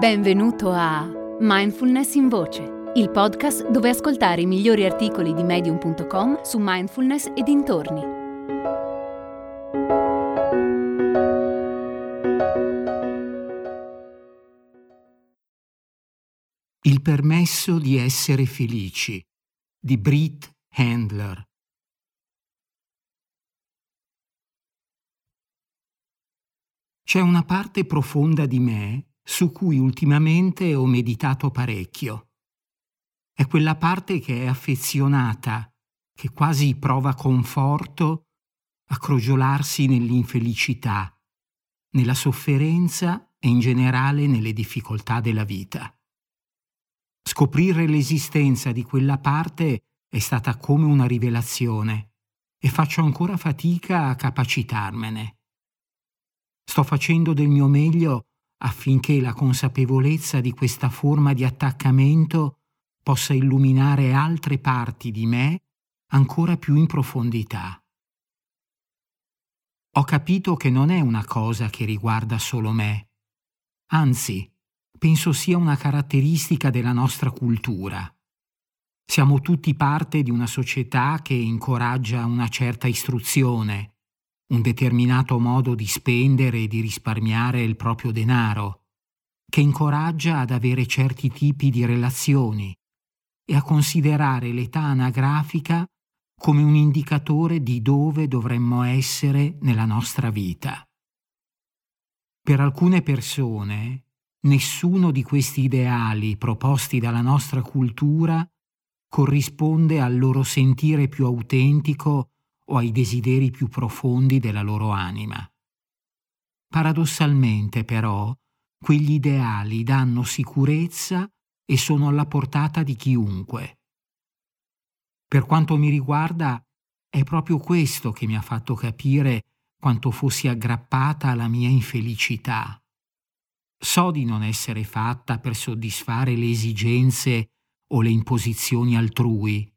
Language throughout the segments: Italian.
Benvenuto a Mindfulness in Voce, il podcast dove ascoltare i migliori articoli di medium.com su mindfulness e dintorni. Il permesso di essere felici di Britt Handler. C'è una parte profonda di me su cui ultimamente ho meditato parecchio. È quella parte che è affezionata, che quasi prova conforto a crogiolarsi nell'infelicità, nella sofferenza e in generale nelle difficoltà della vita. Scoprire l'esistenza di quella parte è stata come una rivelazione e faccio ancora fatica a capacitarmene. Sto facendo del mio meglio affinché la consapevolezza di questa forma di attaccamento possa illuminare altre parti di me ancora più in profondità. Ho capito che non è una cosa che riguarda solo me, anzi, penso sia una caratteristica della nostra cultura. Siamo tutti parte di una società che incoraggia una certa istruzione, un determinato modo di spendere e di risparmiare il proprio denaro, che incoraggia ad avere certi tipi di relazioni e a considerare l'età anagrafica come un indicatore di dove dovremmo essere nella nostra vita. Per alcune persone, nessuno di questi ideali proposti dalla nostra cultura corrisponde al loro sentire più autentico o ai desideri più profondi della loro anima. Paradossalmente, però, quegli ideali danno sicurezza e sono alla portata di chiunque. Per quanto mi riguarda, è proprio questo che mi ha fatto capire quanto fossi aggrappata alla mia infelicità. So di non essere fatta per soddisfare le esigenze o le imposizioni altrui.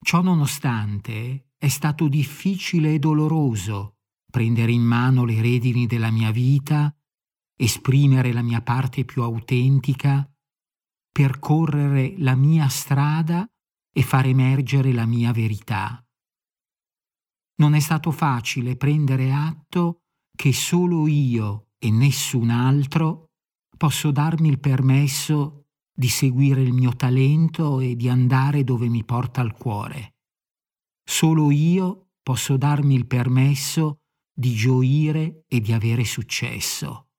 Ciò nonostante, è stato difficile e doloroso prendere in mano le redini della mia vita, esprimere la mia parte più autentica, percorrere la mia strada e far emergere la mia verità. Non è stato facile prendere atto che solo io e nessun altro posso darmi il permesso di seguire il mio talento e di andare dove mi porta il cuore. Solo io posso darmi il permesso di gioire e di avere successo.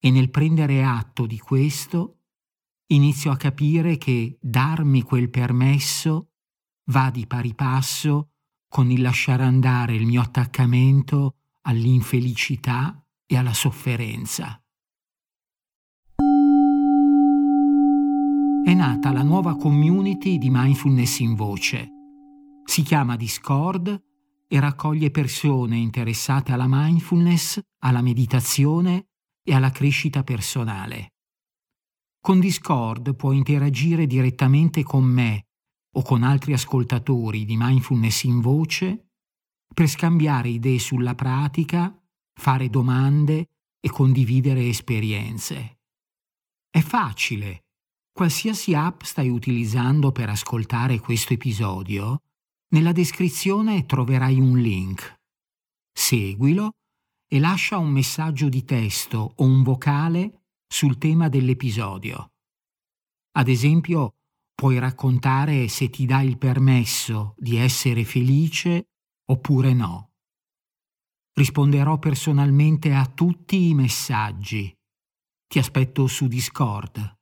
E nel prendere atto di questo, inizio a capire che darmi quel permesso va di pari passo con il lasciare andare il mio attaccamento all'infelicità e alla sofferenza. È nata la nuova community di mindfulness in voce si chiama Discord e raccoglie persone interessate alla mindfulness, alla meditazione e alla crescita personale. Con Discord puoi interagire direttamente con me o con altri ascoltatori di mindfulness in voce per scambiare idee sulla pratica, fare domande e condividere esperienze. È facile. Qualsiasi app stai utilizzando per ascoltare questo episodio, nella descrizione troverai un link. Seguilo e lascia un messaggio di testo o un vocale sul tema dell'episodio. Ad esempio, puoi raccontare se ti dai il permesso di essere felice oppure no. Risponderò personalmente a tutti i messaggi. Ti aspetto su Discord.